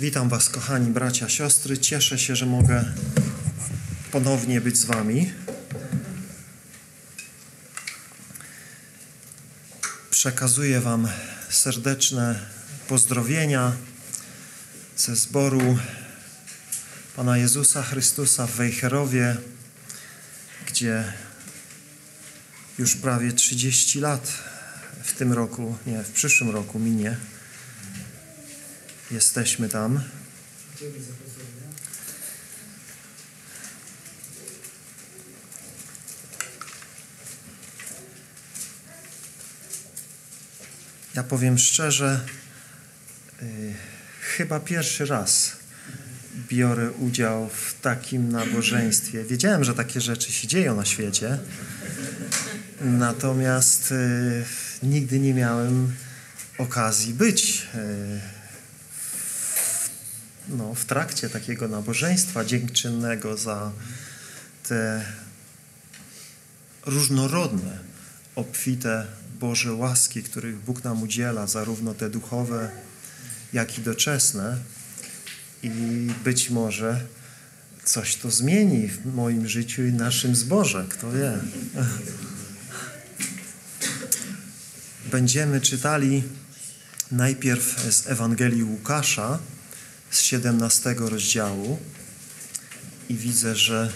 Witam Was, kochani bracia, siostry. Cieszę się, że mogę ponownie być z Wami. Przekazuję Wam serdeczne pozdrowienia ze zboru Pana Jezusa Chrystusa w Wejherowie, gdzie już prawie 30 lat w tym roku, nie, w przyszłym roku minie. Jesteśmy tam. Ja powiem szczerze, yy, chyba pierwszy raz biorę udział w takim nabożeństwie. Wiedziałem, że takie rzeczy się dzieją na świecie, natomiast yy, nigdy nie miałem okazji być yy, no, w trakcie takiego nabożeństwa dziękczynnego za te różnorodne, obfite Boże łaski, których Bóg nam udziela, zarówno te duchowe, jak i doczesne. I być może coś to zmieni w moim życiu i naszym zborze, kto wie. Będziemy czytali najpierw z Ewangelii Łukasza, z 17 rozdziału i widzę, że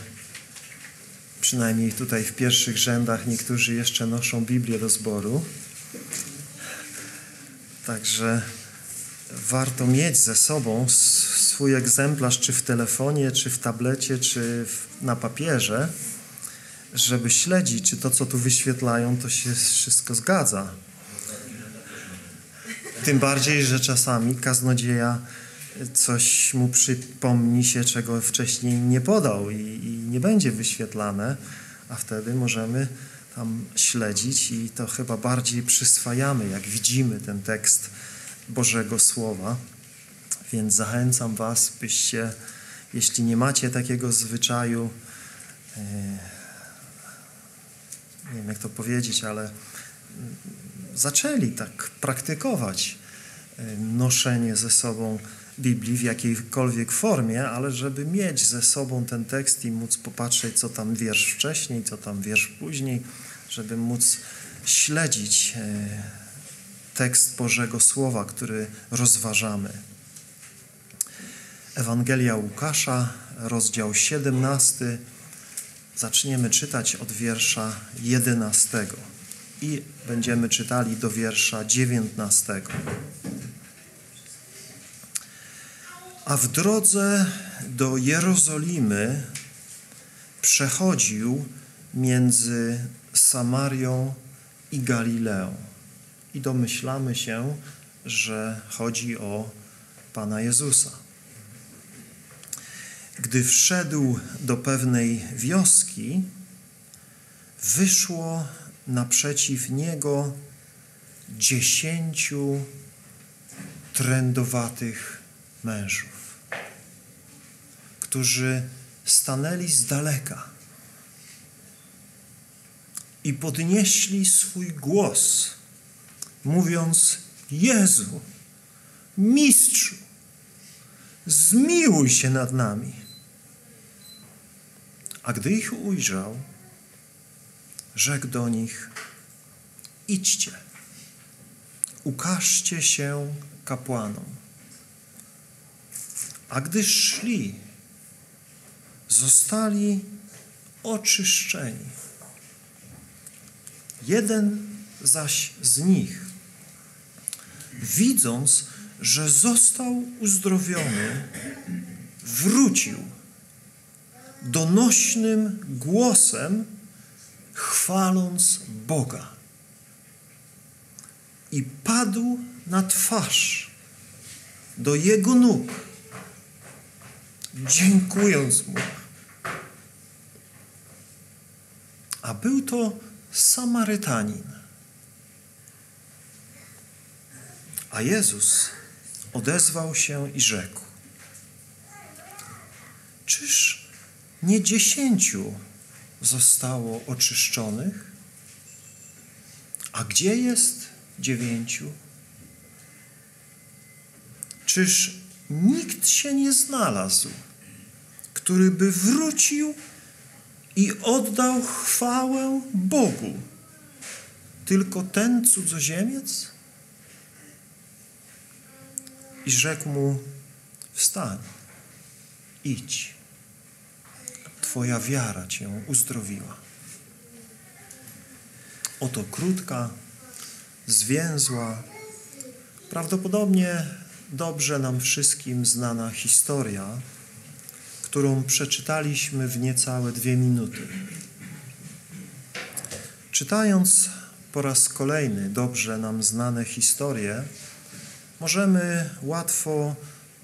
przynajmniej tutaj w pierwszych rzędach niektórzy jeszcze noszą Biblię do zboru. Także warto mieć ze sobą swój egzemplarz, czy w telefonie, czy w tablecie, czy na papierze, żeby śledzić, czy to, co tu wyświetlają, to się wszystko zgadza. Tym bardziej, że czasami kaznodzieja coś mu przypomni się, czego wcześniej nie podał i, i, nie będzie wyświetlane, a wtedy możemy tam śledzić i to chyba bardziej przyswajamy, jak widzimy ten tekst Bożego Słowa. Więc zachęcam Was, byście, jeśli nie macie takiego zwyczaju, nie wiem jak to powiedzieć, ale zaczęli tak praktykować noszenie ze sobą Biblii w jakiejkolwiek formie, ale żeby mieć ze sobą ten tekst i móc popatrzeć, co tam wiersz wcześniej, co tam wiersz później, żeby móc śledzić tekst Bożego Słowa, który rozważamy. Ewangelia Łukasza, rozdział 17. Zaczniemy czytać od wiersza 11 i będziemy czytali do wiersza 19. A w drodze do Jerozolimy przechodził między Samarią i Galileą. I domyślamy się, że chodzi o Pana Jezusa. Gdy wszedł do pewnej wioski, wyszło naprzeciw niego dziesięciu trędowatych mężów, którzy stanęli z daleka i podnieśli swój głos, mówiąc: Jezu, Mistrzu, zmiłuj się nad nami. A gdy ich ujrzał, rzekł do nich: Idźcie, ukażcie się kapłanom. A gdy szli, zostali oczyszczeni. Jeden zaś z nich, widząc, że został uzdrowiony, wrócił donośnym głosem, chwaląc Boga. I padł na twarz do Jego nóg, dziękując Mu. A był to Samarytanin. A Jezus odezwał się i rzekł: Czyż nie dziesięciu zostało oczyszczonych? A gdzie jest dziewięciu? Czyż nikt się nie znalazł, który by wrócił i oddał chwałę Bogu. Tylko ten cudzoziemiec? I rzekł mu, wstań, idź. Twoja wiara Cię uzdrowiła. Oto krótka, zwięzła, prawdopodobnie dobrze nam wszystkim znana historia, którą przeczytaliśmy w niecałe dwie minuty. Czytając po raz kolejny dobrze nam znane historie, możemy łatwo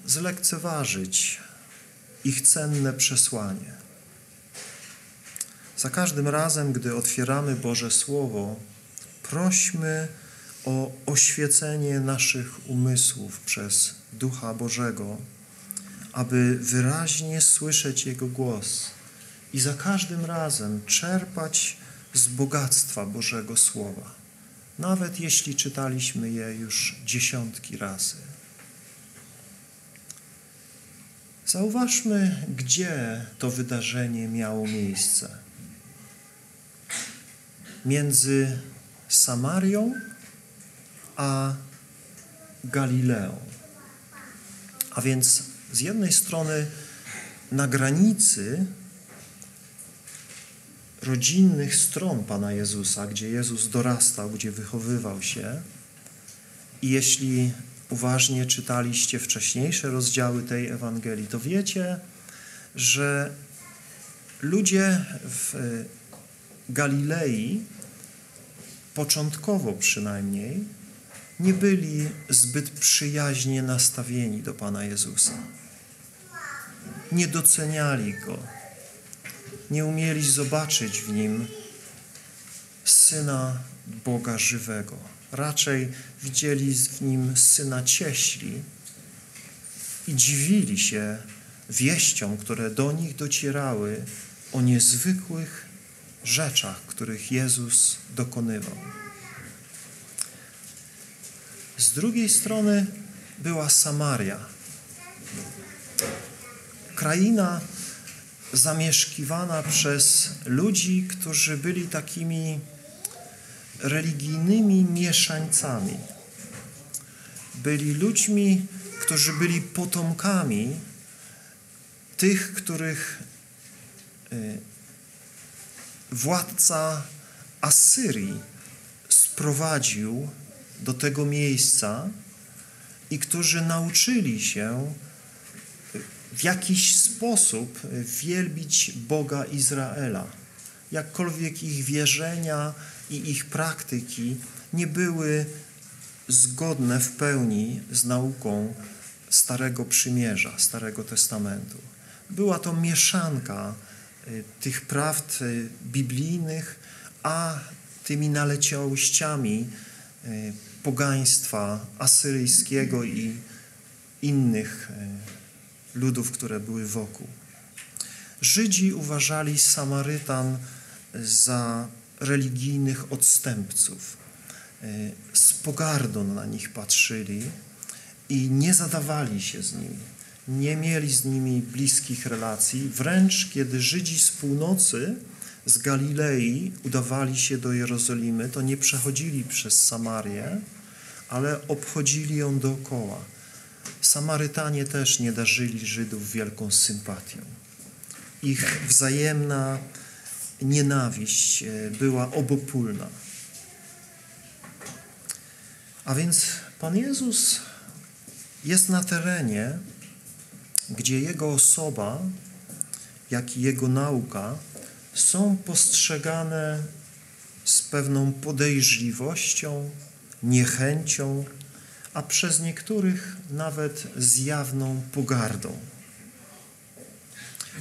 zlekceważyć ich cenne przesłanie. Za każdym razem, gdy otwieramy Boże Słowo, prośmy o oświecenie naszych umysłów przez Ducha Bożego, aby wyraźnie słyszeć Jego głos i za każdym razem czerpać z bogactwa Bożego Słowa, nawet jeśli czytaliśmy je już dziesiątki razy. Zauważmy, gdzie to wydarzenie miało miejsce. Między Samarią a Galileą. A więc z jednej strony na granicy rodzinnych stron Pana Jezusa, gdzie Jezus dorastał, gdzie wychowywał się. I jeśli uważnie czytaliście wcześniejsze rozdziały tej Ewangelii, to wiecie, że ludzie w Galilei, początkowo przynajmniej, nie byli zbyt przyjaźnie nastawieni do Pana Jezusa. Nie doceniali Go. Nie umieli zobaczyć w Nim Syna Boga żywego. Raczej widzieli w Nim Syna cieśli i dziwili się wieściom, które do nich docierały o niezwykłych rzeczach, których Jezus dokonywał. Z drugiej strony była Samaria. Kraina zamieszkiwana przez ludzi, którzy byli takimi religijnymi mieszańcami. Byli ludźmi, którzy byli potomkami tych, których y, władca Asyrii sprowadził do tego miejsca i którzy nauczyli się w jakiś sposób wielbić Boga Izraela. Jakkolwiek ich wierzenia i ich praktyki nie były zgodne w pełni z nauką Starego Przymierza, Starego Testamentu. Była to mieszanka y, tych prawd y, biblijnych, a tymi naleciałościami y, pogaństwa asyryjskiego i innych e, ludów, które były wokół. Żydzi uważali Samarytan za religijnych odstępców. E, z pogardą na nich patrzyli i nie zadawali się z nimi. Nie mieli z nimi bliskich relacji. Wręcz kiedy Żydzi z północy z Galilei udawali się do Jerozolimy, to nie przechodzili przez Samarię, ale obchodzili ją dookoła. Samarytanie też nie darzyli Żydów wielką sympatią. Ich wzajemna nienawiść e, była obopólna. A więc Pan Jezus jest na terenie, gdzie Jego osoba, jak i Jego nauka są postrzegane z pewną podejrzliwością, niechęcią, a przez niektórych nawet zjawną pogardą.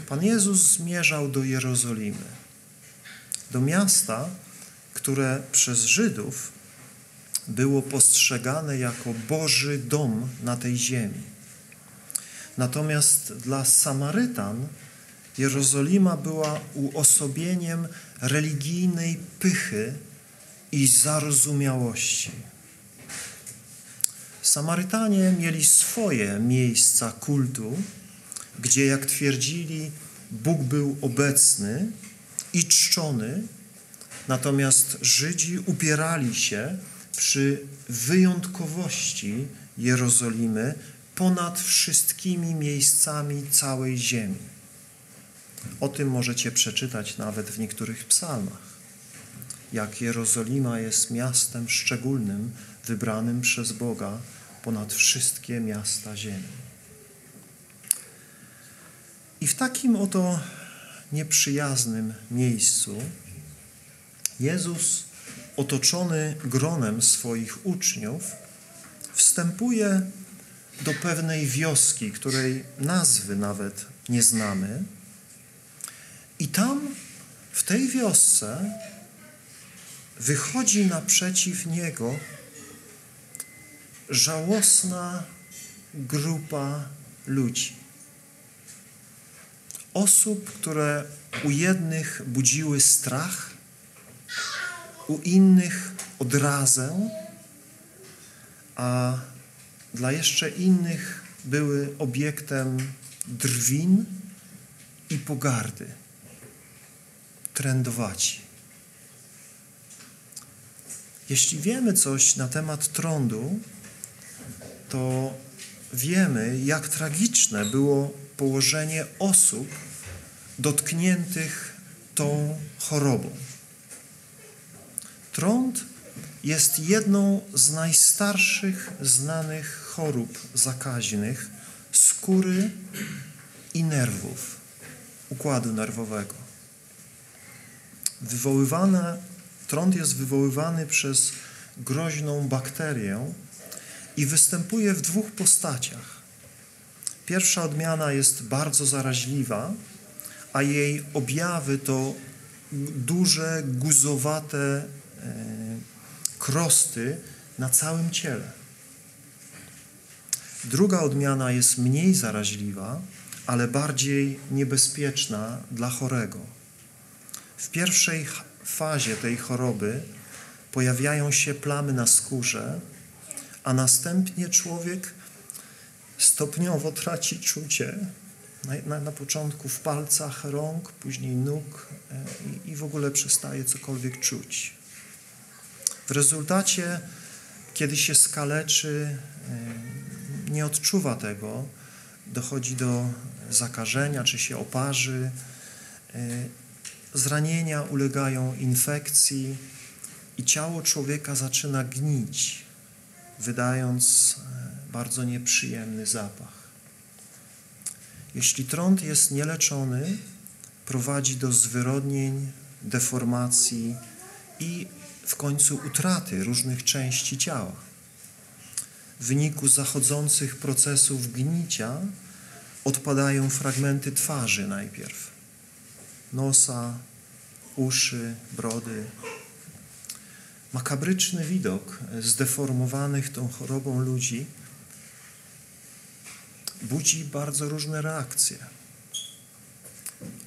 Pan Jezus zmierzał do Jerozolimy, do miasta, które przez Żydów było postrzegane jako Boży dom na tej ziemi. Natomiast dla Samarytan Jerozolima była uosobieniem religijnej pychy i zarozumiałości. Samarytanie mieli swoje miejsca kultu, gdzie, jak twierdzili, Bóg był obecny i czczony, natomiast Żydzi upierali się przy wyjątkowości Jerozolimy ponad wszystkimi miejscami całej ziemi. O tym możecie przeczytać nawet w niektórych psalmach. Jak Jerozolima jest miastem szczególnym, wybranym przez Boga ponad wszystkie miasta ziemi. I w takim oto nieprzyjaznym miejscu Jezus, otoczony gronem swoich uczniów, wstępuje do pewnej wioski, której nazwy nawet nie znamy. I tam, w tej wiosce, wychodzi naprzeciw niego żałosna grupa ludzi. Osób, które u jednych budziły strach, u innych odrazę, a dla jeszcze innych były obiektem drwin i pogardy. Trędowaci. Jeśli wiemy coś na temat trądu, to wiemy, jak tragiczne było położenie osób dotkniętych tą chorobą. Trąd jest jedną z najstarszych znanych chorób zakaźnych skóry i nerwów, układu nerwowego. Wywoływane, trąd jest wywoływany przez groźną bakterię i występuje w dwóch postaciach. Pierwsza odmiana jest bardzo zaraźliwa, a jej objawy to duże, guzowate e, krosty na całym ciele. Druga odmiana jest mniej zaraźliwa, ale bardziej niebezpieczna dla chorego. W pierwszej fazie tej choroby pojawiają się plamy na skórze, a następnie człowiek stopniowo traci czucie. Na, na, na początku w palcach rąk, później nóg e, i, i w ogóle przestaje cokolwiek czuć. W rezultacie, kiedy się skaleczy, e, nie odczuwa tego, dochodzi do zakażenia, czy się oparzy. Zranienia ulegają infekcji i ciało człowieka zaczyna gnić, wydając e, bardzo nieprzyjemny zapach. Jeśli trąd jest nieleczony, prowadzi do zwyrodnień, deformacji i w końcu utraty różnych części ciała. W wyniku zachodzących procesów gnicia odpadają fragmenty twarzy najpierw, nosa, uszy, brody. Makabryczny widok zdeformowanych tą chorobą ludzi budzi bardzo różne reakcje.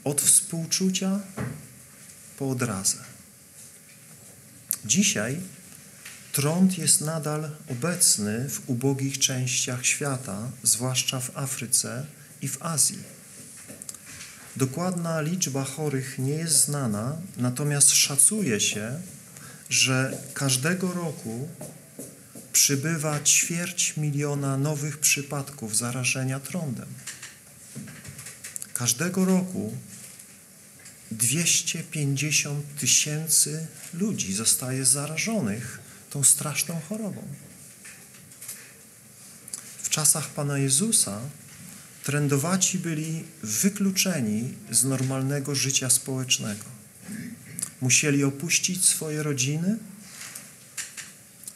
Od współczucia po odrazę. Dzisiaj trąd jest nadal obecny w ubogich częściach świata, zwłaszcza w Afryce i w Azji. Dokładna liczba chorych nie jest znana, natomiast szacuje się, że każdego roku przybywa ćwierć miliona nowych przypadków zarażenia trądem. Każdego roku 250 tysięcy ludzi zostaje zarażonych tą straszną chorobą. W czasach Pana Jezusa trędowaci byli wykluczeni z normalnego życia społecznego. Musieli opuścić swoje rodziny,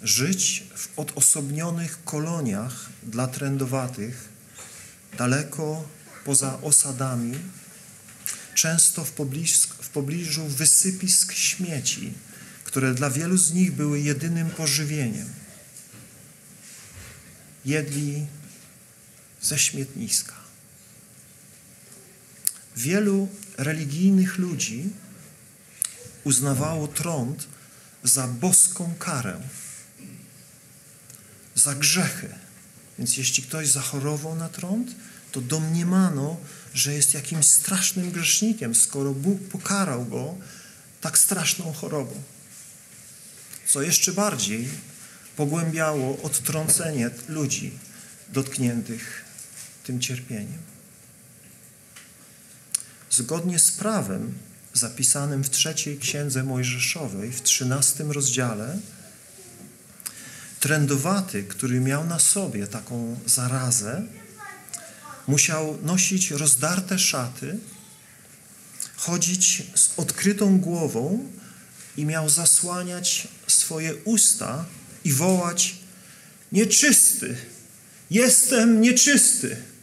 żyć w odosobnionych koloniach dla trędowatych, daleko poza osadami, często w w pobliżu wysypisk śmieci, które dla wielu z nich były jedynym pożywieniem. Jedli ze śmietniska. Wielu religijnych ludzi uznawało trąd za boską karę, za grzechy, Więc jeśli ktoś zachorował na trąd, to domniemano, że jest jakimś strasznym grzesznikiem, skoro Bóg pokarał go tak straszną chorobą. Co jeszcze bardziej pogłębiało odtrącenie ludzi dotkniętych tym cierpieniem. Zgodnie z prawem zapisanym w trzeciej księdze Mojżeszowej, w trzynastym rozdziale, trędowaty, który miał na sobie taką zarazę, musiał nosić rozdarte szaty, chodzić z odkrytą głową i miał zasłaniać swoje usta i wołać: Nieczysty, jestem nieczysty.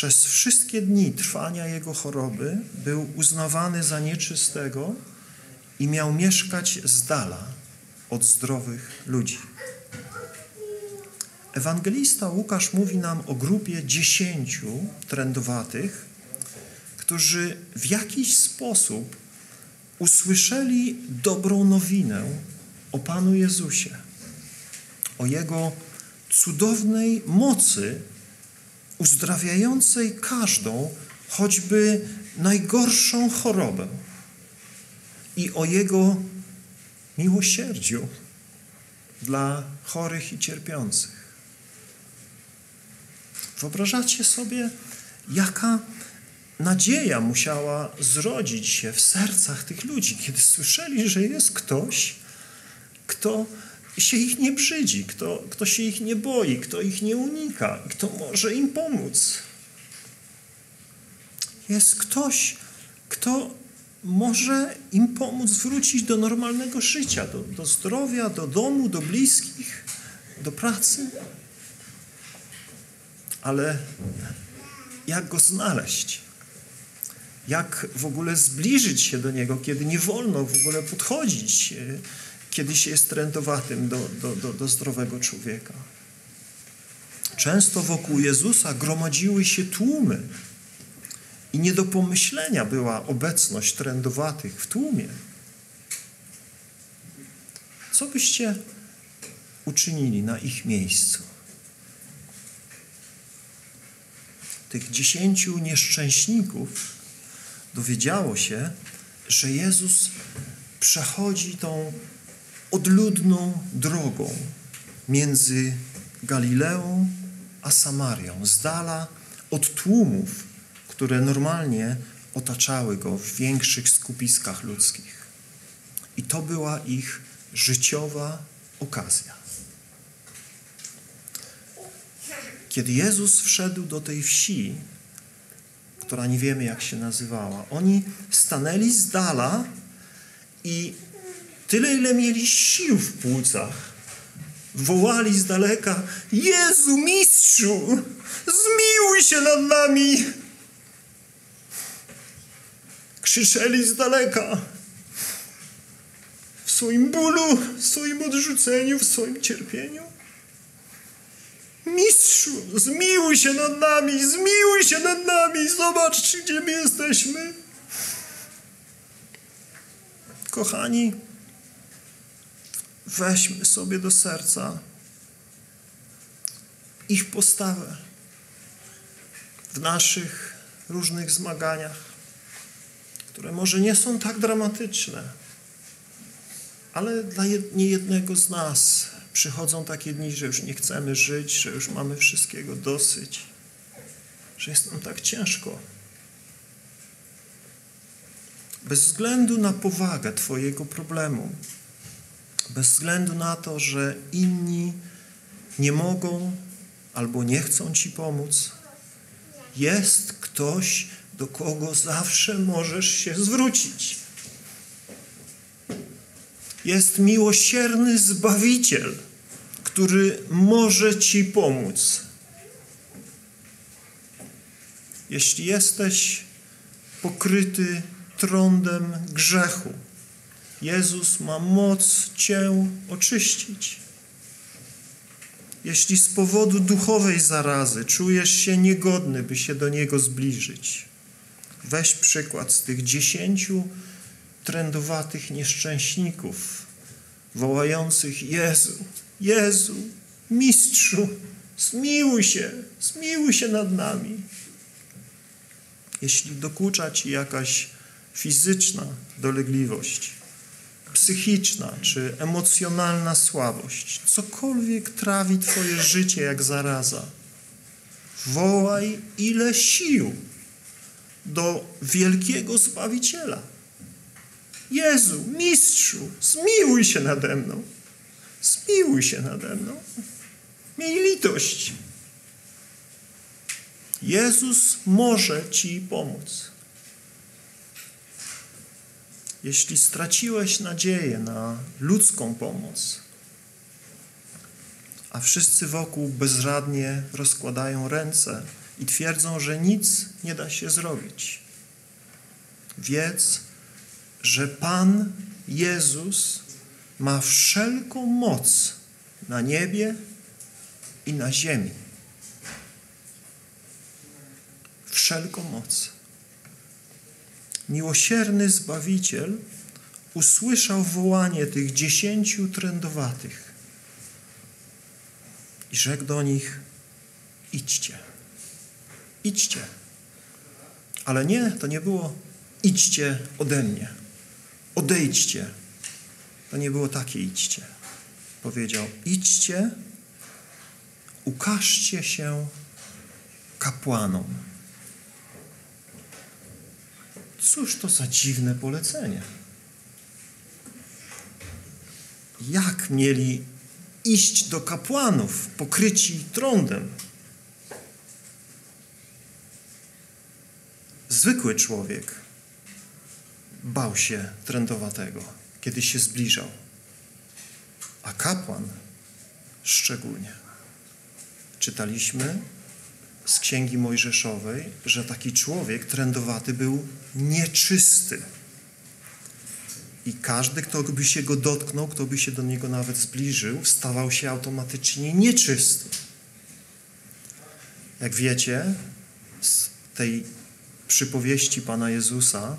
Przez wszystkie dni trwania jego choroby był uznawany za nieczystego i miał mieszkać z dala od zdrowych ludzi. Ewangelista Łukasz mówi nam o grupie dziesięciu trędowatych, którzy w jakiś sposób usłyszeli dobrą nowinę o Panu Jezusie, o Jego cudownej mocy uzdrawiającej każdą, choćby najgorszą chorobę i o Jego miłosierdziu dla chorych i cierpiących. Wyobrażacie sobie, jaka nadzieja musiała zrodzić się w sercach tych ludzi, kiedy słyszeli, że jest ktoś, kto się ich nie brzydzi, kto, kto się ich nie boi, kto ich nie unika, kto może im pomóc. Jest ktoś, kto może im pomóc wrócić do normalnego życia, do, do zdrowia, do domu, do bliskich, do pracy. Ale jak go znaleźć? Jak w ogóle zbliżyć się do niego, kiedy nie wolno w ogóle podchodzić, kiedy się jest trędowatym do, do, do, do zdrowego człowieka? Często wokół Jezusa gromadziły się tłumy i nie do pomyślenia była obecność trędowatych w tłumie. Co byście uczynili na ich miejscu? Tych dziesięciu nieszczęśników dowiedziało się, że Jezus przechodzi tą odludną drogą między Galileą a Samarią, z dala od tłumów, które normalnie otaczały go w większych skupiskach ludzkich. I to była ich życiowa okazja. Kiedy Jezus wszedł do tej wsi, która nie wiemy jak się nazywała, oni stanęli z dala i tyle, ile mieli sił w płucach, wołali z daleka: Jezu, mistrzu, zmiłuj się nad nami! Krzyczeli z daleka w swoim bólu, w swoim odrzuceniu, w swoim cierpieniu. Mistrzu, zmiłuj się nad nami, zmiłuj się nad nami, zobacz, gdzie my jesteśmy. Kochani, weźmy sobie do serca ich postawę w naszych różnych zmaganiach, które może nie są tak dramatyczne, ale dla niejednego z nas przychodzą takie dni, że już nie chcemy żyć, że już mamy wszystkiego dosyć, że jest nam tak ciężko. Bez względu na powagę Twojego problemu, bez względu na to, że inni nie mogą albo nie chcą Ci pomóc, jest ktoś, do kogo zawsze możesz się zwrócić. Jest miłosierny Zbawiciel, który może Ci pomóc. Jeśli jesteś pokryty trądem grzechu, Jezus ma moc Cię oczyścić. Jeśli z powodu duchowej zarazy czujesz się niegodny, by się do Niego zbliżyć, weź przykład z tych dziesięciu trędowatych nieszczęśników, wołających Jezu, Jezu, Mistrzu, zmiłuj się, zmiłuj się nad nami. Jeśli dokucza ci jakaś fizyczna dolegliwość, psychiczna czy emocjonalna słabość, cokolwiek trawi Twoje życie jak zaraza, wołaj ile sił do wielkiego Zbawiciela. Jezu, Mistrzu, zmiłuj się nade mną. Zmiłuj się nade mną. Miej litość. Jezus może Ci pomóc. Jeśli straciłeś nadzieję na ludzką pomoc, a wszyscy wokół bezradnie rozkładają ręce i twierdzą, że nic nie da się zrobić, wiedz, że Pan Jezus ma wszelką moc na niebie i na ziemi. Wszelką moc. Miłosierny Zbawiciel usłyszał wołanie tych dziesięciu trędowatych i rzekł do nich: Idźcie, idźcie. Ale nie, to nie było idźcie ode mnie, odejdźcie. To nie było takie idźcie. Powiedział: idźcie, ukażcie się kapłanom. Cóż to za dziwne polecenie? Jak mieli iść do kapłanów pokryci trądem? Zwykły człowiek bał się trędowatego, kiedy się zbliżał, a kapłan szczególnie. Czytaliśmy z Księgi Mojżeszowej, że taki człowiek trędowaty był nieczysty. I każdy, kto by się go dotknął, kto by się do niego nawet zbliżył, stawał się automatycznie nieczysty. Jak wiecie, z tej przypowieści Pana Jezusa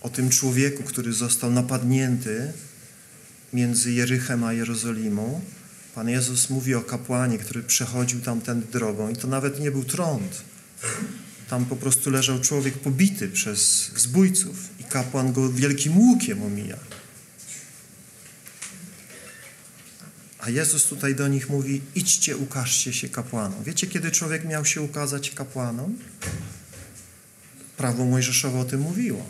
o tym człowieku, który został napadnięty między Jerychem a Jerozolimą, Pan Jezus mówi o kapłanie, który przechodził tamtędy drogą i to nawet nie był trąd. Tam po prostu leżał człowiek pobity przez zbójców i kapłan go wielkim łukiem omija. A Jezus tutaj do nich mówi: idźcie, ukażcie się kapłanom. Wiecie, kiedy człowiek miał się ukazać kapłanom? Prawo Mojżeszowe o tym mówiło.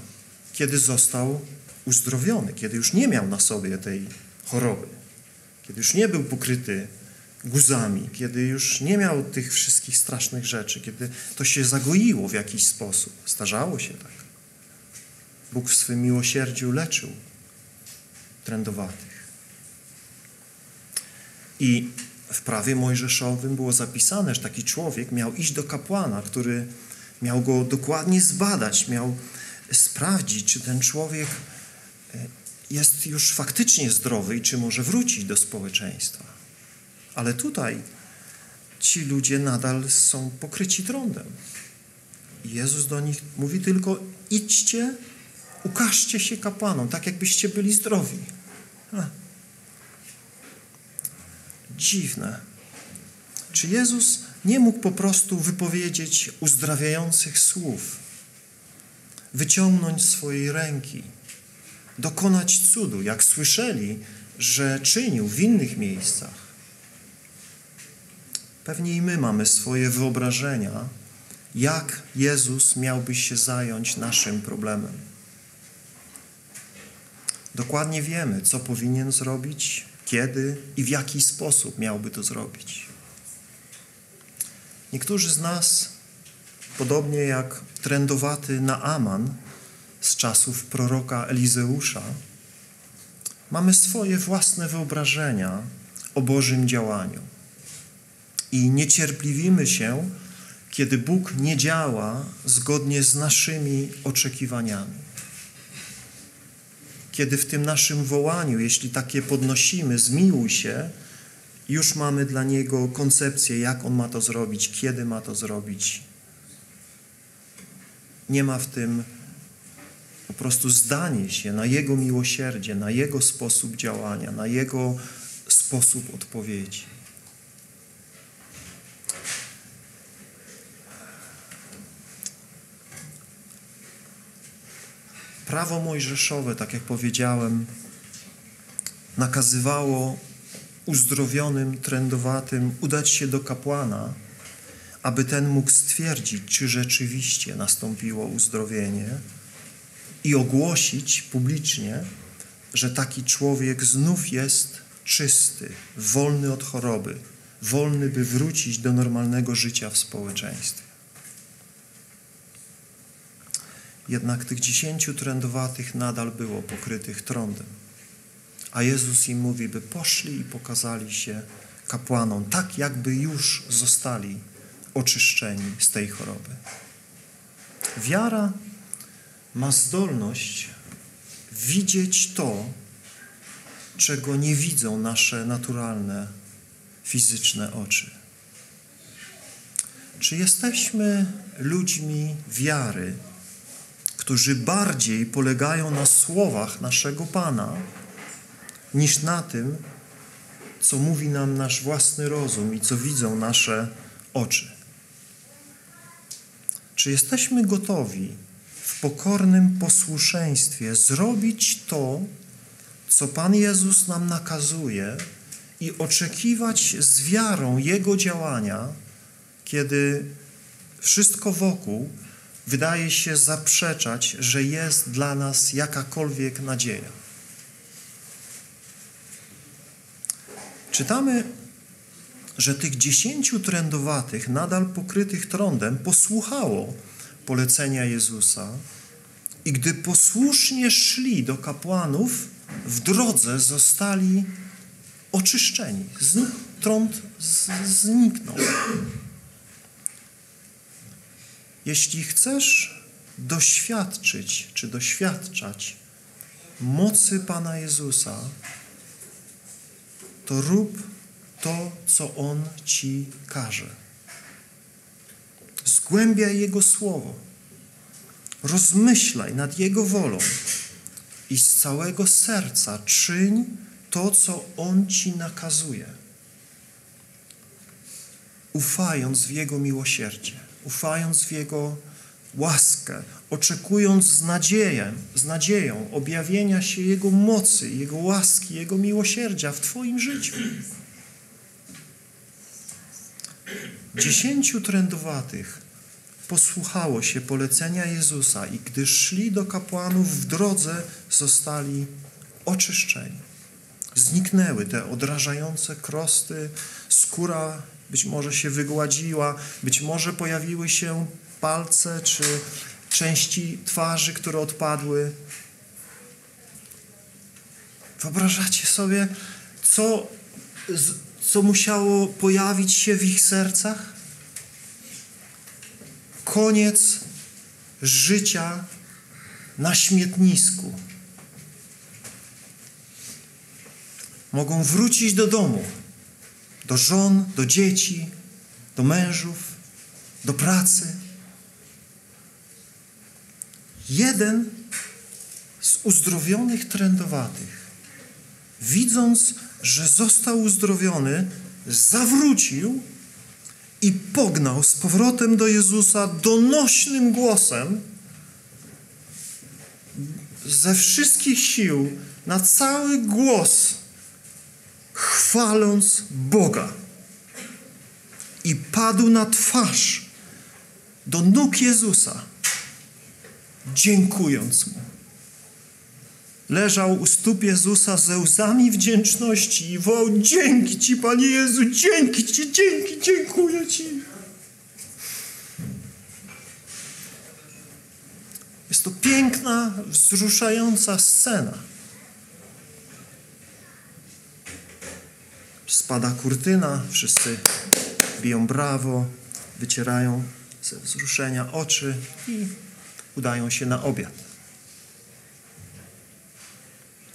Kiedy został uzdrowiony, kiedy już nie miał na sobie tej choroby kiedy już nie był pokryty guzami, kiedy już nie miał tych wszystkich strasznych rzeczy, kiedy to się zagoiło w jakiś sposób. Starzało się tak. Bóg w swym miłosierdziu leczył trędowatych. I w prawie mojżeszowym było zapisane, że taki człowiek miał iść do kapłana, który miał go dokładnie zbadać, miał sprawdzić, czy ten człowiek e, jest już faktycznie zdrowy i czy może wrócić do społeczeństwa. Ale tutaj ci ludzie nadal są pokryci trądem. Jezus do nich mówi tylko: idźcie, ukażcie się kapłanom, tak jakbyście byli zdrowi. Ha. Dziwne. Czy Jezus nie mógł po prostu wypowiedzieć uzdrawiających słów, wyciągnąć swojej ręki? Dokonać cudu, jak słyszeli, że czynił w innych miejscach. Pewnie i my mamy swoje wyobrażenia, jak Jezus miałby się zająć naszym problemem. Dokładnie wiemy, co powinien zrobić, kiedy i w jaki sposób miałby to zrobić. Niektórzy z nas, podobnie jak trendowaty Naaman, z czasów proroka Elizeusza, mamy swoje własne wyobrażenia o Bożym działaniu. I niecierpliwimy się, kiedy Bóg nie działa zgodnie z naszymi oczekiwaniami. Kiedy w tym naszym wołaniu, jeśli takie podnosimy, zmiłuj się, już mamy dla Niego koncepcję, jak On ma to zrobić, kiedy ma to zrobić. Nie ma w tym po prostu zdanie się na Jego miłosierdzie, na Jego sposób działania, na Jego sposób odpowiedzi. Prawo mojżeszowe, tak jak powiedziałem, nakazywało uzdrowionym, trędowatym udać się do kapłana, aby ten mógł stwierdzić, czy rzeczywiście nastąpiło uzdrowienie i ogłosić publicznie, że taki człowiek znów jest czysty, wolny od choroby, wolny, by wrócić do normalnego życia w społeczeństwie. Jednak tych dziesięciu trędowatych nadal było pokrytych trądem. A Jezus im mówi, by poszli i pokazali się kapłanom, tak jakby już zostali oczyszczeni z tej choroby. Wiara ma zdolność widzieć to, czego nie widzą nasze naturalne, fizyczne oczy. Czy jesteśmy ludźmi wiary, którzy bardziej polegają na słowach naszego Pana, niż na tym, co mówi nam nasz własny rozum i co widzą nasze oczy? Czy jesteśmy gotowi pokornym posłuszeństwie zrobić to, co Pan Jezus nam nakazuje i oczekiwać z wiarą Jego działania, kiedy wszystko wokół wydaje się zaprzeczać, że jest dla nas jakakolwiek nadzieja. Czytamy, że tych dziesięciu trędowatych, nadal pokrytych trądem, posłuchało polecenia Jezusa i gdy posłusznie szli do kapłanów, w drodze zostali oczyszczeni. Znik, trąd zniknął. Jeśli chcesz doświadczyć czy doświadczać mocy Pana Jezusa, to rób to, co On Ci każe. Zgłębiaj Jego Słowo. Rozmyślaj nad Jego wolą i z całego serca czyń to, co On Ci nakazuje, ufając w Jego miłosierdzie, ufając w Jego łaskę, oczekując z nadzieją, z nadzieją objawienia się Jego mocy, Jego łaski, Jego miłosierdzia w Twoim życiu. Dziesięciu trędowatych posłuchało się polecenia Jezusa i gdy szli do kapłanów w drodze, zostali oczyszczeni. Zniknęły te odrażające krosty, skóra być może się wygładziła, być może pojawiły się palce czy części twarzy, które odpadły. Wyobrażacie sobie, co, co musiało pojawić się w ich sercach? Koniec życia na śmietnisku. Mogą wrócić do domu, do żon, do dzieci, do mężów, do pracy. Jeden z uzdrowionych trędowatych, widząc, że został uzdrowiony, zawrócił i pognał z powrotem do Jezusa donośnym głosem ze wszystkich sił na cały głos, chwaląc Boga. I padł na twarz do nóg Jezusa, dziękując Mu. Leżał u stóp Jezusa ze łzami wdzięczności i wołał, dzięki Ci, Panie Jezu, dzięki Ci, dzięki, dziękuję Ci. Jest to piękna, wzruszająca scena. Spada kurtyna, wszyscy biją brawo, wycierają ze wzruszenia oczy i udają się na obiad.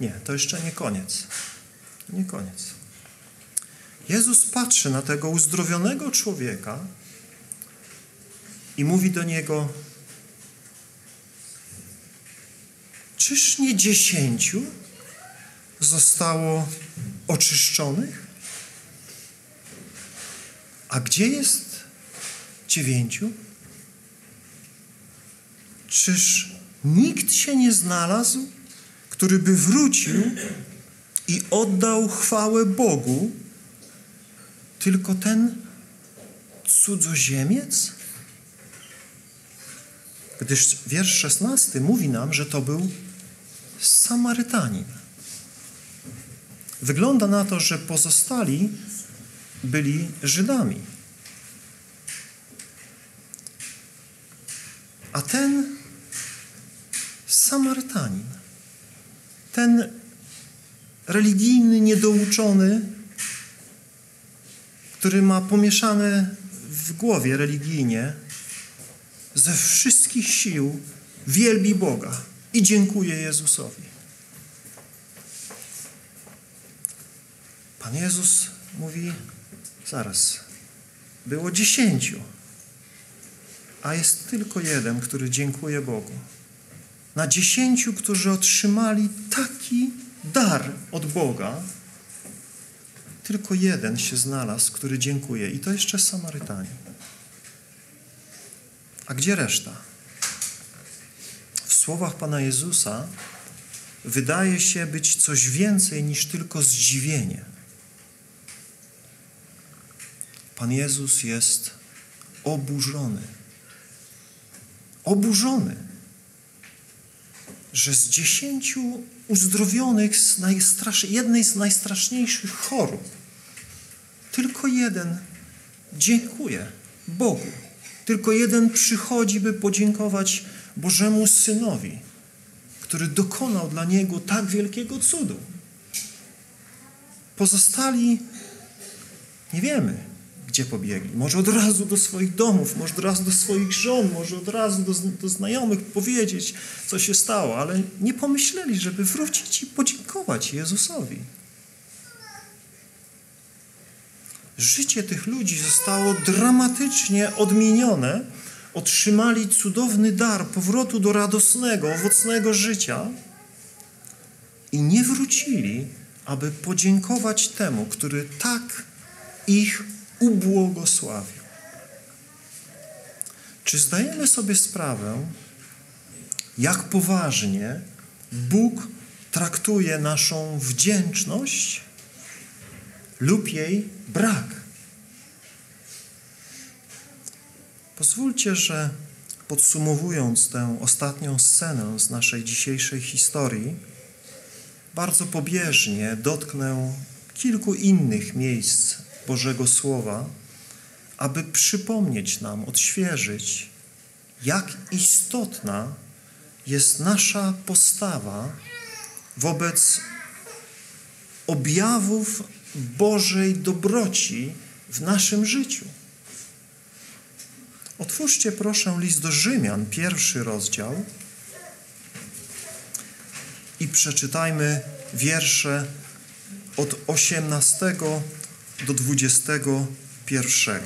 Nie, to jeszcze nie koniec. Nie koniec. Jezus patrzy na tego uzdrowionego człowieka i mówi do niego: Czyż nie dziesięciu zostało oczyszczonych? A gdzie jest dziewięciu? Czyż Nikt się nie znalazł, który by wrócił i oddał chwałę Bogu, tylko ten cudzoziemiec? Gdyż wiersz 16 mówi nam, że to był Samarytanin. Wygląda na to, że pozostali byli Żydami. A ten Samarytanin, ten religijny, niedouczony, który ma pomieszane w głowie religijnie, ze wszystkich sił wielbi Boga i dziękuję Jezusowi. Pan Jezus mówi, zaraz, było dziesięciu, a jest tylko jeden, który dziękuje Bogu. Na dziesięciu, którzy otrzymali taki dar od Boga, tylko jeden się znalazł, który dziękuje i to jeszcze Samarytanie. A gdzie reszta? W słowach Pana Jezusa wydaje się być coś więcej niż tylko zdziwienie. Pan Jezus jest oburzony. Oburzony, że z dziesięciu uzdrowionych z najstrasz... jednej z najstraszniejszych chorób tylko jeden dziękuję Bogu. Tylko jeden przychodzi, by podziękować Bożemu Synowi, który dokonał dla niego tak wielkiego cudu. Pozostali nie wiemy, gdzie pobiegli. Może od razu do swoich domów, może od razu do swoich żon, może od razu do, do znajomych powiedzieć, co się stało, ale nie pomyśleli, żeby wrócić i podziękować Jezusowi. Życie tych ludzi zostało dramatycznie odmienione. Otrzymali cudowny dar powrotu do radosnego, owocnego życia i nie wrócili, aby podziękować temu, który tak ich ubłogosławił. Czy zdajemy sobie sprawę, jak poważnie Bóg traktuje naszą wdzięczność lub jej brak? Pozwólcie, że podsumowując tę ostatnią scenę z naszej dzisiejszej historii, bardzo pobieżnie dotknę kilku innych miejsc Bożego Słowa, aby przypomnieć nam, odświeżyć, jak istotna jest nasza postawa wobec objawów Bożej dobroci w naszym życiu. Otwórzcie proszę list do Rzymian, pierwszy rozdział i przeczytajmy wiersze od 18 do 21.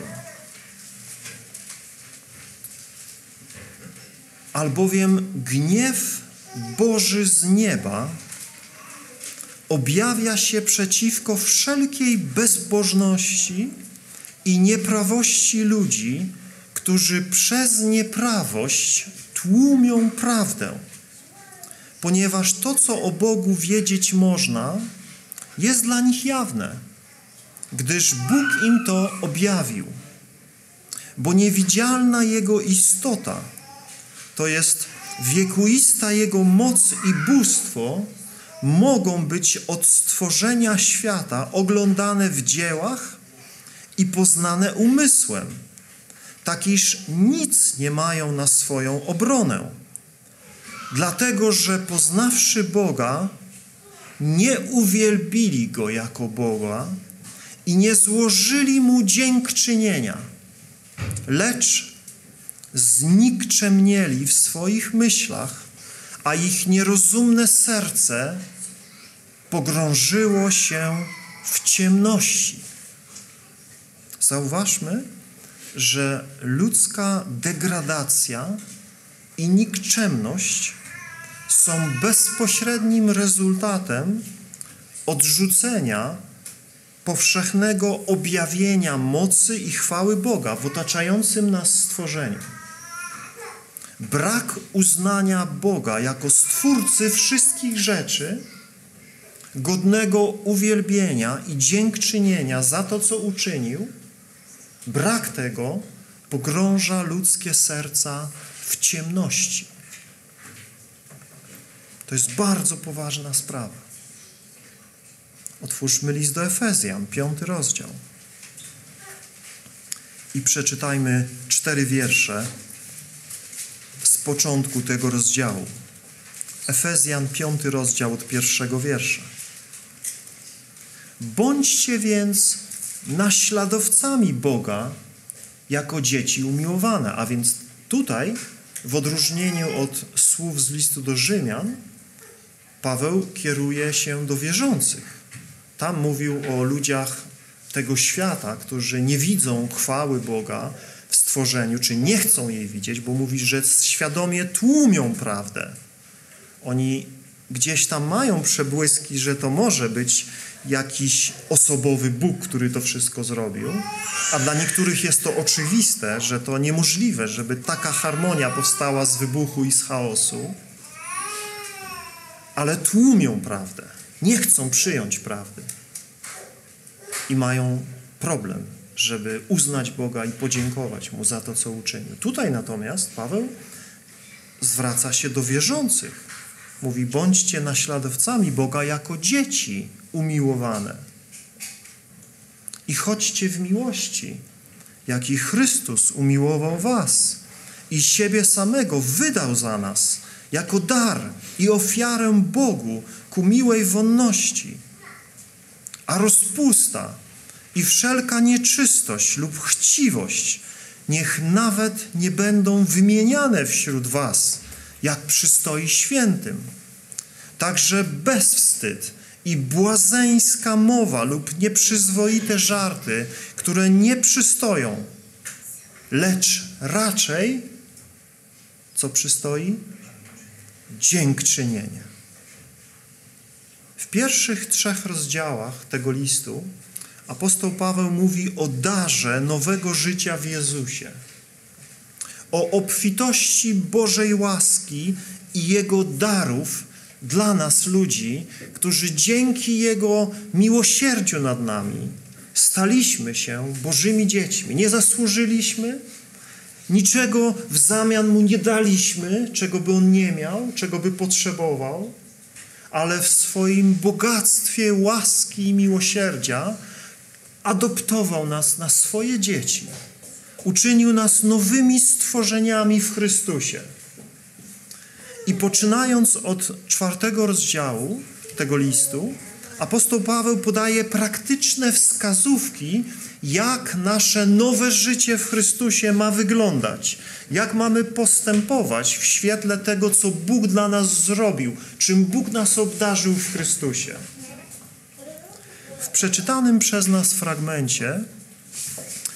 Albowiem gniew Boży z nieba objawia się przeciwko wszelkiej bezbożności i nieprawości ludzi, którzy przez nieprawość tłumią prawdę, ponieważ to, co o Bogu wiedzieć można, jest dla nich jawne, gdyż Bóg im to objawił. Bo niewidzialna Jego istota, to jest wiekuista Jego moc i bóstwo, mogą być od stworzenia świata oglądane w dziełach i poznane umysłem, tak iż nic nie mają na swoją obronę. Dlatego, że poznawszy Boga, nie uwielbili Go jako Boga i nie złożyli Mu dziękczynienia, lecz znikczemnieli w swoich myślach, a ich nierozumne serce pogrążyło się w ciemności. Zauważmy, że ludzka degradacja i nikczemność są bezpośrednim rezultatem odrzucenia powszechnego objawienia mocy i chwały Boga w otaczającym nas stworzeniu. brak uznania Boga jako stwórcy wszystkich rzeczy, godnego uwielbienia i dziękczynienia za to, co uczynił, brak tego pogrąża ludzkie serca w ciemności. To jest bardzo poważna sprawa. Otwórzmy list do Efezjan, piąty rozdział. I przeczytajmy cztery wiersze z początku tego rozdziału. Efezjan, piąty rozdział od pierwszego wiersza. Bądźcie więc naśladowcami Boga jako dzieci umiłowane. A więc tutaj, w odróżnieniu od słów z listu do Rzymian, Paweł kieruje się do wierzących. Tam mówił o ludziach tego świata, którzy nie widzą chwały Boga w stworzeniu, czy nie chcą jej widzieć, bo mówi, że świadomie tłumią prawdę. Oni gdzieś tam mają przebłyski, że to może być jakiś osobowy Bóg, który to wszystko zrobił, a dla niektórych jest to oczywiste, że to niemożliwe, żeby taka harmonia powstała z wybuchu i z chaosu, ale tłumią prawdę, nie chcą przyjąć prawdy i mają problem, żeby uznać Boga i podziękować Mu za to, co uczynił. Tutaj natomiast Paweł zwraca się do wierzących. Mówi, bądźcie naśladowcami Boga jako dzieci umiłowane. I chodźcie w miłości, jaki Chrystus umiłował was i siebie samego wydał za nas jako dar i ofiarę Bogu ku miłej wonności. A rozpusta i wszelka nieczystość lub chciwość niech nawet nie będą wymieniane wśród was, jak przystoi świętym. Także bezwstyd i błazeńska mowa lub nieprzyzwoite żarty, które nie przystoją, lecz raczej, co przystoi? Dziękczynienie. Pierwszych trzech rozdziałach tego listu apostoł Paweł mówi o darze nowego życia w Jezusie, o obfitości Bożej łaski i Jego darów dla nas, ludzi, którzy dzięki Jego miłosierdziu nad nami staliśmy się Bożymi dziećmi. Nie zasłużyliśmy, niczego w zamian Mu nie daliśmy, czego by On nie miał, czego by potrzebował, ale w swoim bogactwie łaski i miłosierdzia adoptował nas na swoje dzieci. Uczynił nas nowymi stworzeniami w Chrystusie. I poczynając od czwartego rozdziału tego listu, apostoł Paweł podaje praktyczne wskazówki, jak nasze nowe życie w Chrystusie ma wyglądać, jak mamy postępować w świetle tego, co Bóg dla nas zrobił, czym Bóg nas obdarzył w Chrystusie. W przeczytanym przez nas fragmencie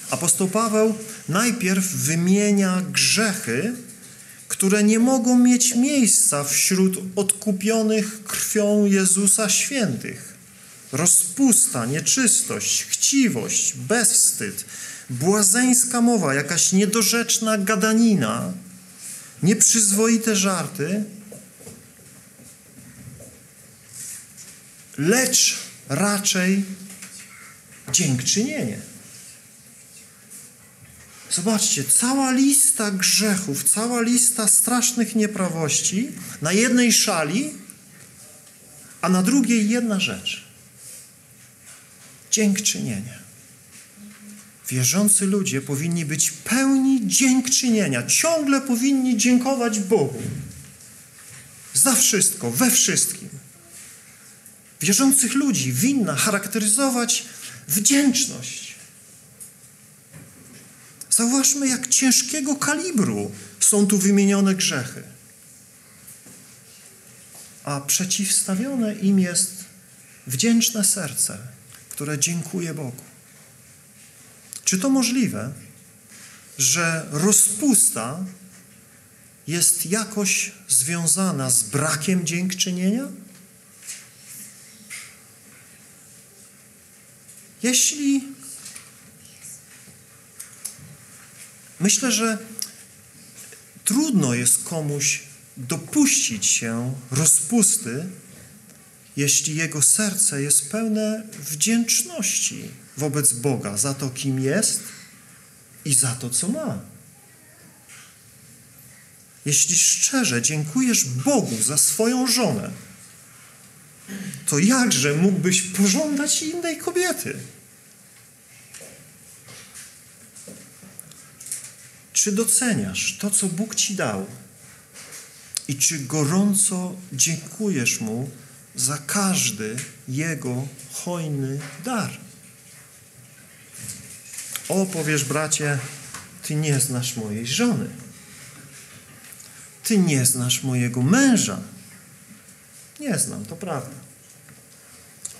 apostoł Paweł najpierw wymienia grzechy, które nie mogą mieć miejsca wśród odkupionych krwią Jezusa świętych. Rozpusta, nieczystość, chciwość, bezwstyd, błazeńska mowa, jakaś niedorzeczna gadanina, nieprzyzwoite żarty, lecz raczej dziękczynienie. Zobaczcie, cała lista grzechów, cała lista strasznych nieprawości na jednej szali, a na drugiej jedna rzecz. Dziękczynienie. Wierzący ludzie powinni być pełni dziękczynienia. Ciągle powinni dziękować Bogu. Za wszystko, we wszystkim. Wierzących ludzi winna charakteryzować wdzięczność. Zauważmy, jak ciężkiego kalibru są tu wymienione grzechy. A przeciwstawione im jest wdzięczne serce, które dziękuje Bogu. Czy to możliwe, że rozpusta jest jakoś związana z brakiem dziękczynienia? Jeśli myślę, że trudno jest komuś dopuścić się rozpusty, jeśli jego serce jest pełne wdzięczności wobec Boga za to, kim jest i za to, co ma. Jeśli szczerze dziękujesz Bogu za swoją żonę, to jakże mógłbyś pożądać innej kobiety? Czy doceniasz to, co Bóg ci dał? I czy gorąco dziękujesz Mu za każdy Jego hojny dar? O, powiesz, bracie, Ty nie znasz mojej żony. Ty nie znasz mojego męża. Nie znam, to prawda.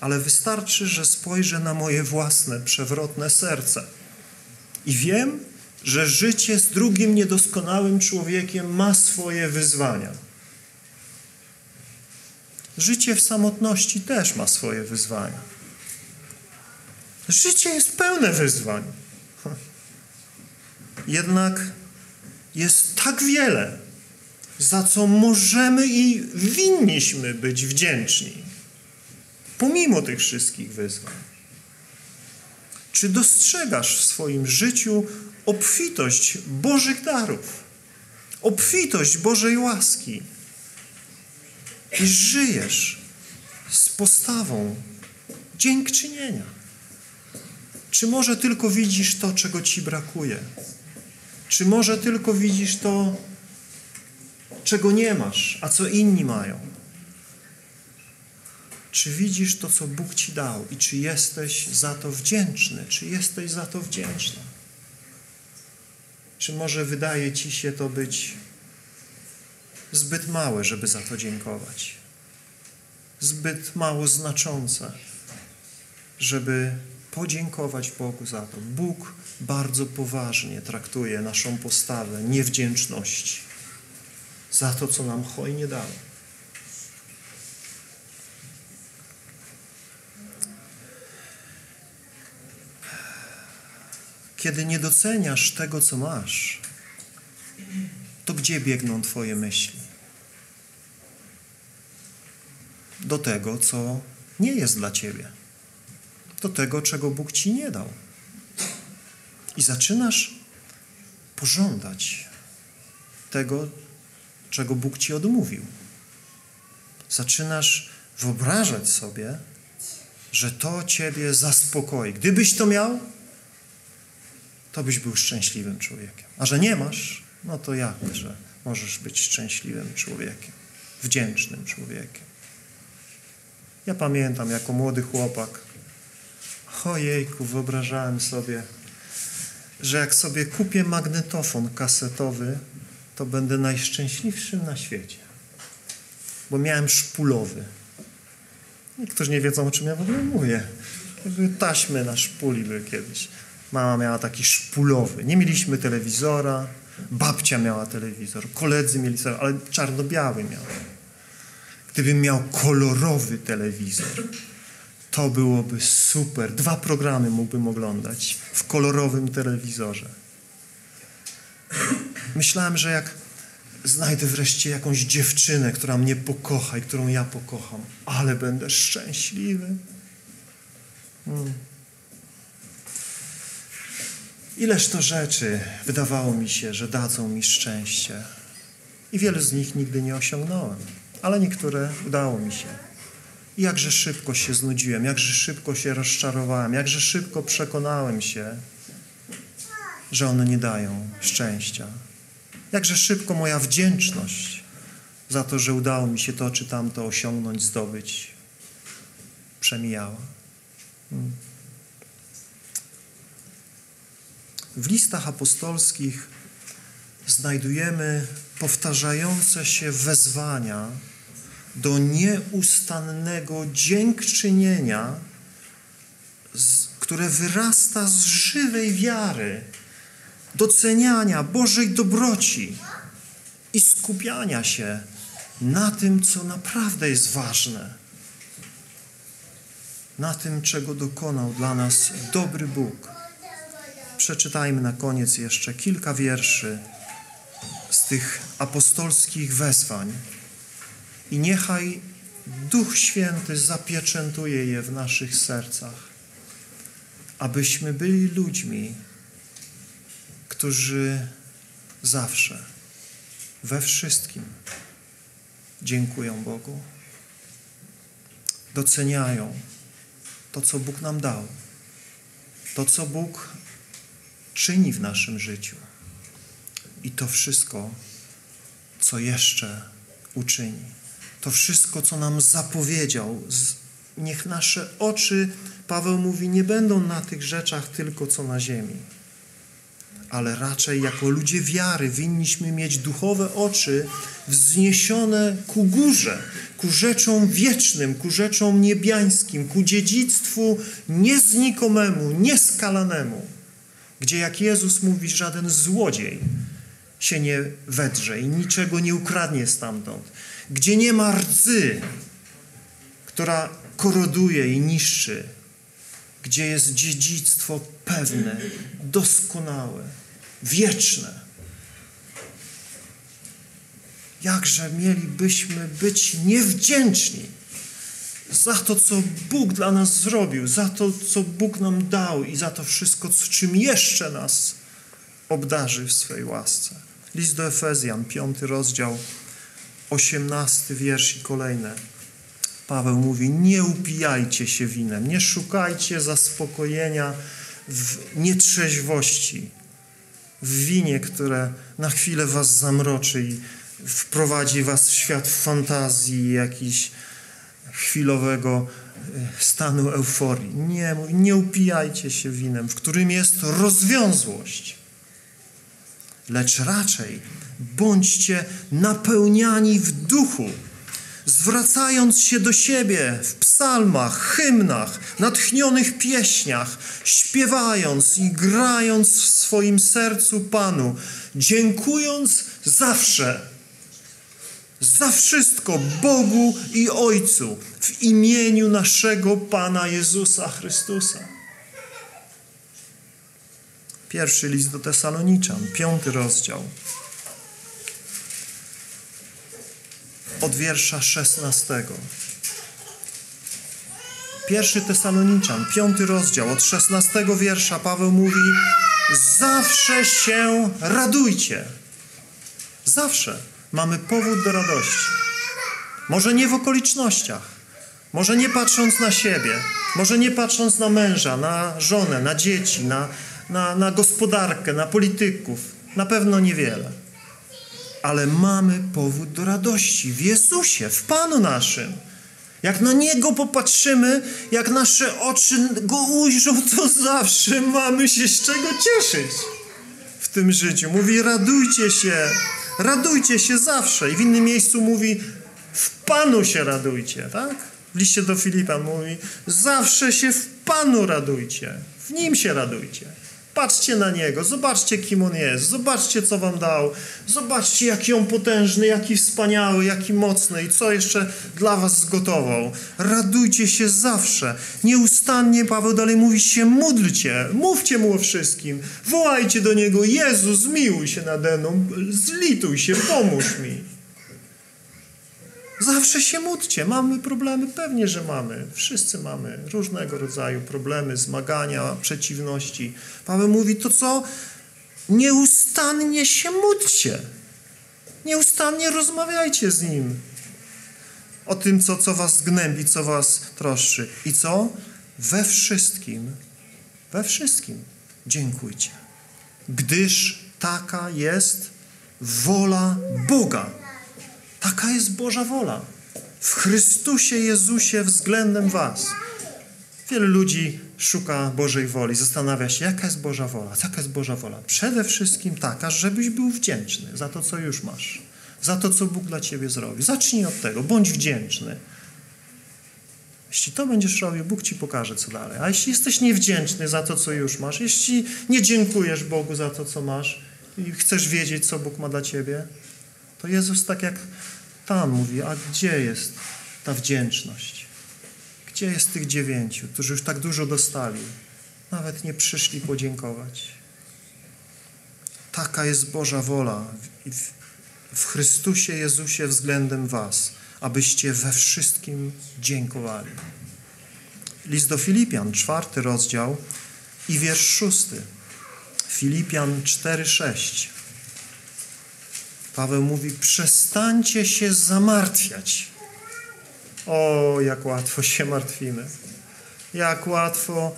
Ale wystarczy, że spojrzę na moje własne, przewrotne serce i wiem, że życie z drugim niedoskonałym człowiekiem ma swoje wyzwania. Życie w samotności też ma swoje wyzwania. Życie jest pełne wyzwań. Jednak jest tak wiele, za co możemy i winniśmy być wdzięczni, pomimo tych wszystkich wyzwań. Czy dostrzegasz w swoim życiu obfitość Bożych darów, obfitość Bożej łaski i żyjesz z postawą dziękczynienia? Czy może tylko widzisz to, czego ci brakuje? Czy może tylko widzisz to, czego nie masz, a co inni mają? Czy widzisz to, co Bóg ci dał i czy jesteś za to wdzięczny? Czy jesteś za to wdzięczny? Czy może wydaje ci się to być zbyt małe, żeby za to dziękować? Zbyt mało znaczące, żeby podziękować Bogu za to. Bóg bardzo poważnie traktuje naszą postawę niewdzięczności za to, co nam hojnie dał. Kiedy nie doceniasz tego, co masz, to gdzie biegną Twoje myśli? Do tego, co nie jest dla Ciebie. Do tego, czego Bóg Ci nie dał. I zaczynasz pożądać tego, czego Bóg Ci odmówił. Zaczynasz wyobrażać sobie, że to Ciebie zaspokoi. Gdybyś to miał, to byś był szczęśliwym człowiekiem. A że nie masz, no to jak, że możesz być szczęśliwym człowiekiem, wdzięcznym człowiekiem. Ja pamiętam, jako młody chłopak, ojejku, wyobrażałem sobie, że jak sobie kupię magnetofon kasetowy, to będę najszczęśliwszym na świecie. Bo miałem szpulowy. Niektórzy nie wiedzą, o czym ja w ogóle mówię. Były taśmy na szpuli były kiedyś. Mama miała taki szpulowy. Nie mieliśmy telewizora, babcia miała telewizor, koledzy mieli telewizor, ale czarno-biały miał. Gdybym miał kolorowy telewizor, to byłoby super. Dwa programy mógłbym oglądać w kolorowym telewizorze. Myślałem, że jak znajdę wreszcie jakąś dziewczynę, która mnie pokocha i którą ja pokocham, ale będę szczęśliwy. Hmm. Ileż to rzeczy wydawało mi się, że dadzą mi szczęście. I wiele z nich nigdy nie osiągnąłem, ale niektóre udało mi się. I jakże szybko się znudziłem, jakże szybko się rozczarowałem, jakże szybko przekonałem się, że one nie dają szczęścia. Jakże szybko moja wdzięczność za to, że udało mi się to czy tamto osiągnąć, zdobyć, przemijała. Hmm. W listach apostolskich znajdujemy powtarzające się wezwania do nieustannego dziękczynienia, które wyrasta z żywej wiary, doceniania Bożej dobroci i skupiania się na tym, co naprawdę jest ważne, na tym, czego dokonał dla nas dobry Bóg. Przeczytajmy na koniec jeszcze kilka wierszy z tych apostolskich wezwań. I niechaj Duch Święty zapieczętuje je w naszych sercach, abyśmy byli ludźmi, którzy zawsze, we wszystkim dziękują Bogu, doceniają to, co Bóg nam dał, to, co Bóg czyni w naszym życiu i to wszystko, co jeszcze uczyni. To wszystko, co nam zapowiedział. Niech nasze oczy, Paweł mówi, nie będą na tych rzeczach tylko co na ziemi ale raczej jako ludzie wiary winniśmy mieć duchowe oczy wzniesione ku górze, ku rzeczom wiecznym, ku rzeczom niebiańskim, ku dziedzictwu nieznikomemu, nieskalanemu, gdzie jak Jezus mówi, żaden złodziej się nie wedrze i niczego nie ukradnie stamtąd, gdzie nie ma rdzy, która koroduje i niszczy, gdzie jest dziedzictwo pewne, doskonałe, wieczne. Jakże mielibyśmy być niewdzięczni za to, co Bóg dla nas zrobił, za to, co Bóg nam dał i za to wszystko, czym jeszcze nas obdarzy w swej łasce. List do Efezjan, piąty rozdział, osiemnasty wiersz i kolejne. Paweł mówi, nie upijajcie się winem, nie szukajcie zaspokojenia w nietrzeźwości, w winie, które na chwilę was zamroczy i wprowadzi was w świat fantazji, jakiś chwilowego e, stanu euforii. Nie, nie upijajcie się winem, w którym jest rozwiązłość, lecz raczej bądźcie napełniani w duchu, zwracając się do siebie w psalmach, hymnach, natchnionych pieśniach, śpiewając i grając w swoim sercu Panu, dziękując zawsze za wszystko Bogu i Ojcu w imieniu naszego Pana Jezusa Chrystusa. Pierwszy list do Tesaloniczan, piąty rozdział. od wiersza 16. Pierwszy Tesaloniczan, piąty rozdział, od 16 wiersza Paweł mówi zawsze się radujcie. Zawsze mamy powód do radości. Może nie w okolicznościach, może nie patrząc na siebie, może nie patrząc na męża, na żonę, na dzieci, na, na, na gospodarkę, na polityków. Na pewno niewiele ale mamy powód do radości w Jezusie, w Panu naszym. Jak na Niego popatrzymy, jak nasze oczy Go ujrzą, to zawsze mamy się z czego cieszyć w tym życiu. Mówi, radujcie się, radujcie się zawsze. I w innym miejscu mówi, w Panu się radujcie, tak? W liście do Filipa mówi, zawsze się w Panu radujcie, w Nim się radujcie. Patrzcie na Niego, zobaczcie, kim On jest, zobaczcie, co Wam dał, zobaczcie, jaki On potężny, jaki wspaniały, jaki mocny i co jeszcze dla Was zgotował. Radujcie się zawsze. Nieustannie Paweł dalej mówi się, módlcie, mówcie Mu o wszystkim, wołajcie do Niego, Jezu, zmiłuj się nade mną, zlituj się, pomóż mi. Zawsze się módlcie. Mamy problemy? Pewnie, że mamy. Wszyscy mamy różnego rodzaju problemy, zmagania, przeciwności. Paweł mówi, to co? Nieustannie się módlcie. Nieustannie rozmawiajcie z Nim. O tym, co, co was gnębi, co was troszczy. I co? We wszystkim, we wszystkim dziękujcie. Gdyż taka jest wola Boga Taka jest Boża wola. W Chrystusie Jezusie względem was. Wielu ludzi szuka Bożej woli, zastanawia się, jaka jest Boża wola. Jaka jest Boża wola? Przede wszystkim taka, żebyś był wdzięczny za to, co już masz. Za to, co Bóg dla ciebie zrobił. Zacznij od tego. Bądź wdzięczny. Jeśli to będziesz robił, Bóg ci pokaże, co dalej. A jeśli jesteś niewdzięczny za to, co już masz, jeśli nie dziękujesz Bogu za to, co masz i chcesz wiedzieć, co Bóg ma dla ciebie, to Jezus tak jak tam mówi, a gdzie jest ta wdzięczność? Gdzie jest tych dziewięciu, którzy już tak dużo dostali? Nawet nie przyszli podziękować. Taka jest Boża wola w Chrystusie Jezusie względem was, abyście we wszystkim dziękowali. List do Filipian, czwarty rozdział i wiersz szósty. Filipian 4:6. Paweł mówi: Przestańcie się zamartwiać. O, jak łatwo się martwimy. Jak łatwo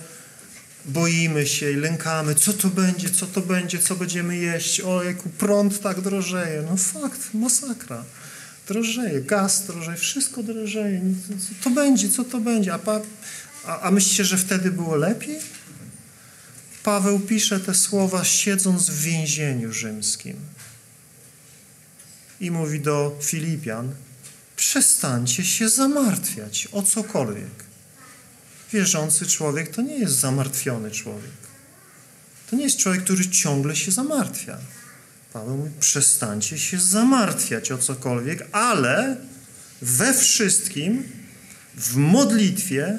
boimy się i lękamy. Co to będzie, co to będzie, co będziemy jeść. O, jak prąd tak drożeje. No fakt, masakra. Drożeje, gaz drożeje, wszystko drożeje. Co to będzie, co to będzie? A, pa, a, a myślicie, że wtedy było lepiej? Paweł pisze te słowa siedząc w więzieniu rzymskim. I mówi do Filipian, przestańcie się zamartwiać o cokolwiek. Wierzący człowiek to nie jest zamartwiony człowiek. To nie jest człowiek, który ciągle się zamartwia. Paweł mówi, przestańcie się zamartwiać o cokolwiek, ale we wszystkim, w modlitwie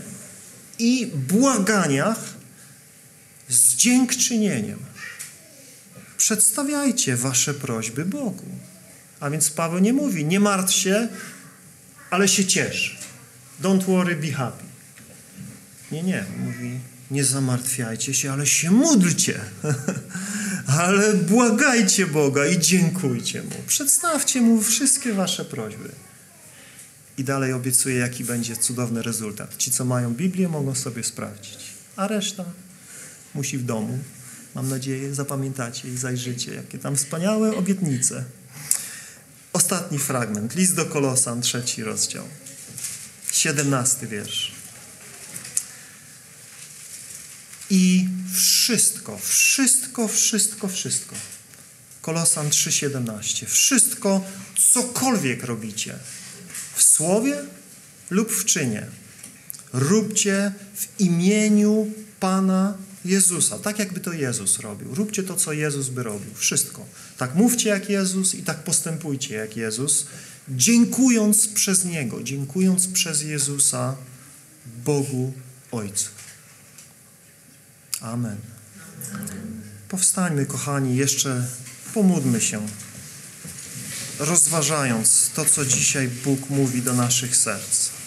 i błaganiach z dziękczynieniem. Przedstawiajcie wasze prośby Bogu. A więc Paweł nie mówi, nie martw się, ale się ciesz. Don't worry, be happy. Nie, nie. Mówi, nie zamartwiajcie się, ale się módlcie. ale błagajcie Boga i dziękujcie Mu. Przedstawcie Mu wszystkie wasze prośby. I dalej obiecuje, jaki będzie cudowny rezultat. Ci, co mają Biblię, mogą sobie sprawdzić. A reszta musi w domu. Mam nadzieję, zapamiętacie i zajrzycie, jakie tam wspaniałe obietnice. Ostatni fragment. List do Kolosan, trzeci rozdział. Siedemnasty wiersz. I wszystko, wszystko, wszystko, wszystko. Kolosan 3,17. Wszystko, cokolwiek robicie, w słowie lub w czynie, róbcie w imieniu Pana Jezusa, tak jakby to Jezus robił. Róbcie to, co Jezus by robił. Wszystko. Tak mówcie jak Jezus i tak postępujcie jak Jezus, dziękując przez Niego, dziękując przez Jezusa Bogu Ojcu. Amen. Powstańmy, kochani, jeszcze pomódlmy się, rozważając to, co dzisiaj Bóg mówi do naszych serc.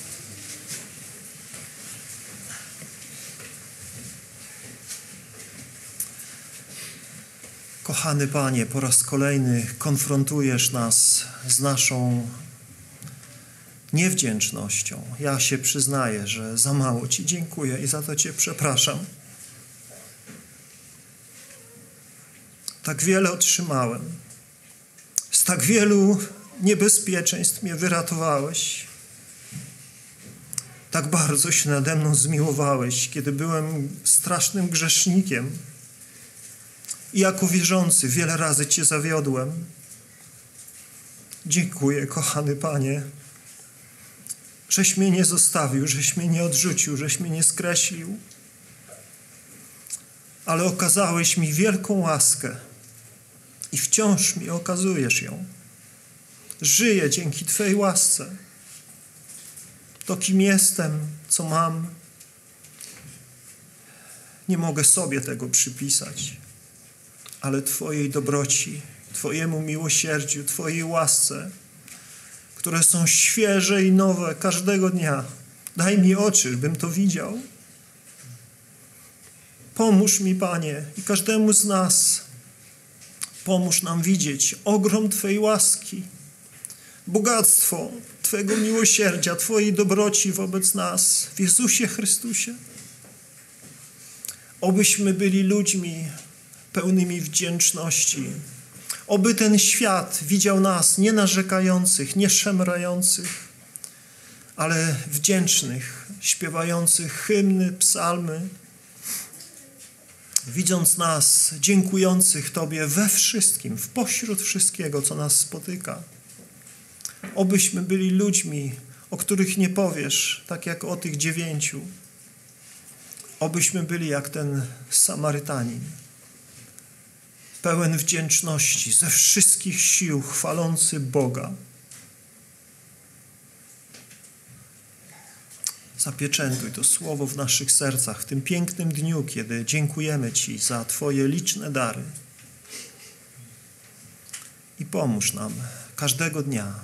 Kochany Panie, po raz kolejny konfrontujesz nas z naszą niewdzięcznością. Ja się przyznaję, że za mało Ci dziękuję i za to Cię przepraszam. Tak wiele otrzymałem. Z tak wielu niebezpieczeństw mnie wyratowałeś. Tak bardzo się nade mną zmiłowałeś, kiedy byłem strasznym grzesznikiem. Jako wierzący wiele razy Cię zawiodłem. Dziękuję, kochany Panie, żeś mnie nie zostawił, żeś mnie nie odrzucił, żeś mnie nie skreślił, ale okazałeś mi wielką łaskę i wciąż mi okazujesz ją. Żyję dzięki Twojej łasce. To, kim jestem, co mam, nie mogę sobie tego przypisać, ale Twojej dobroci, Twojemu miłosierdziu, Twojej łasce, które są świeże i nowe każdego dnia. Daj mi oczy, bym to widział. Pomóż mi, Panie, i każdemu z nas Pomóż nam widzieć ogrom Twojej łaski, bogactwo Twojego miłosierdzia, Twojej dobroci wobec nas w Jezusie Chrystusie. Obyśmy byli ludźmi pełnymi wdzięczności. Oby ten świat widział nas nie narzekających, nie szemrających, ale wdzięcznych, śpiewających hymny, psalmy, widząc nas, dziękujących Tobie we wszystkim, w pośród wszystkiego, co nas spotyka. Obyśmy byli ludźmi, o których nie powiesz, tak jak o tych dziewięciu. Obyśmy byli jak ten Samarytanin, pełen wdzięczności, ze wszystkich sił chwalący Boga. Zapieczętuj to słowo w naszych sercach w tym pięknym dniu, kiedy dziękujemy Ci za Twoje liczne dary. I pomóż nam każdego dnia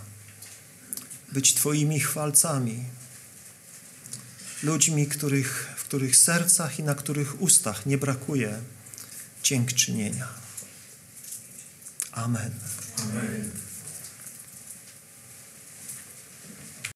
być Twoimi chwalcami, ludźmi, których, w których sercach i na których ustach nie brakuje dziękczynienia. Amen. Amen.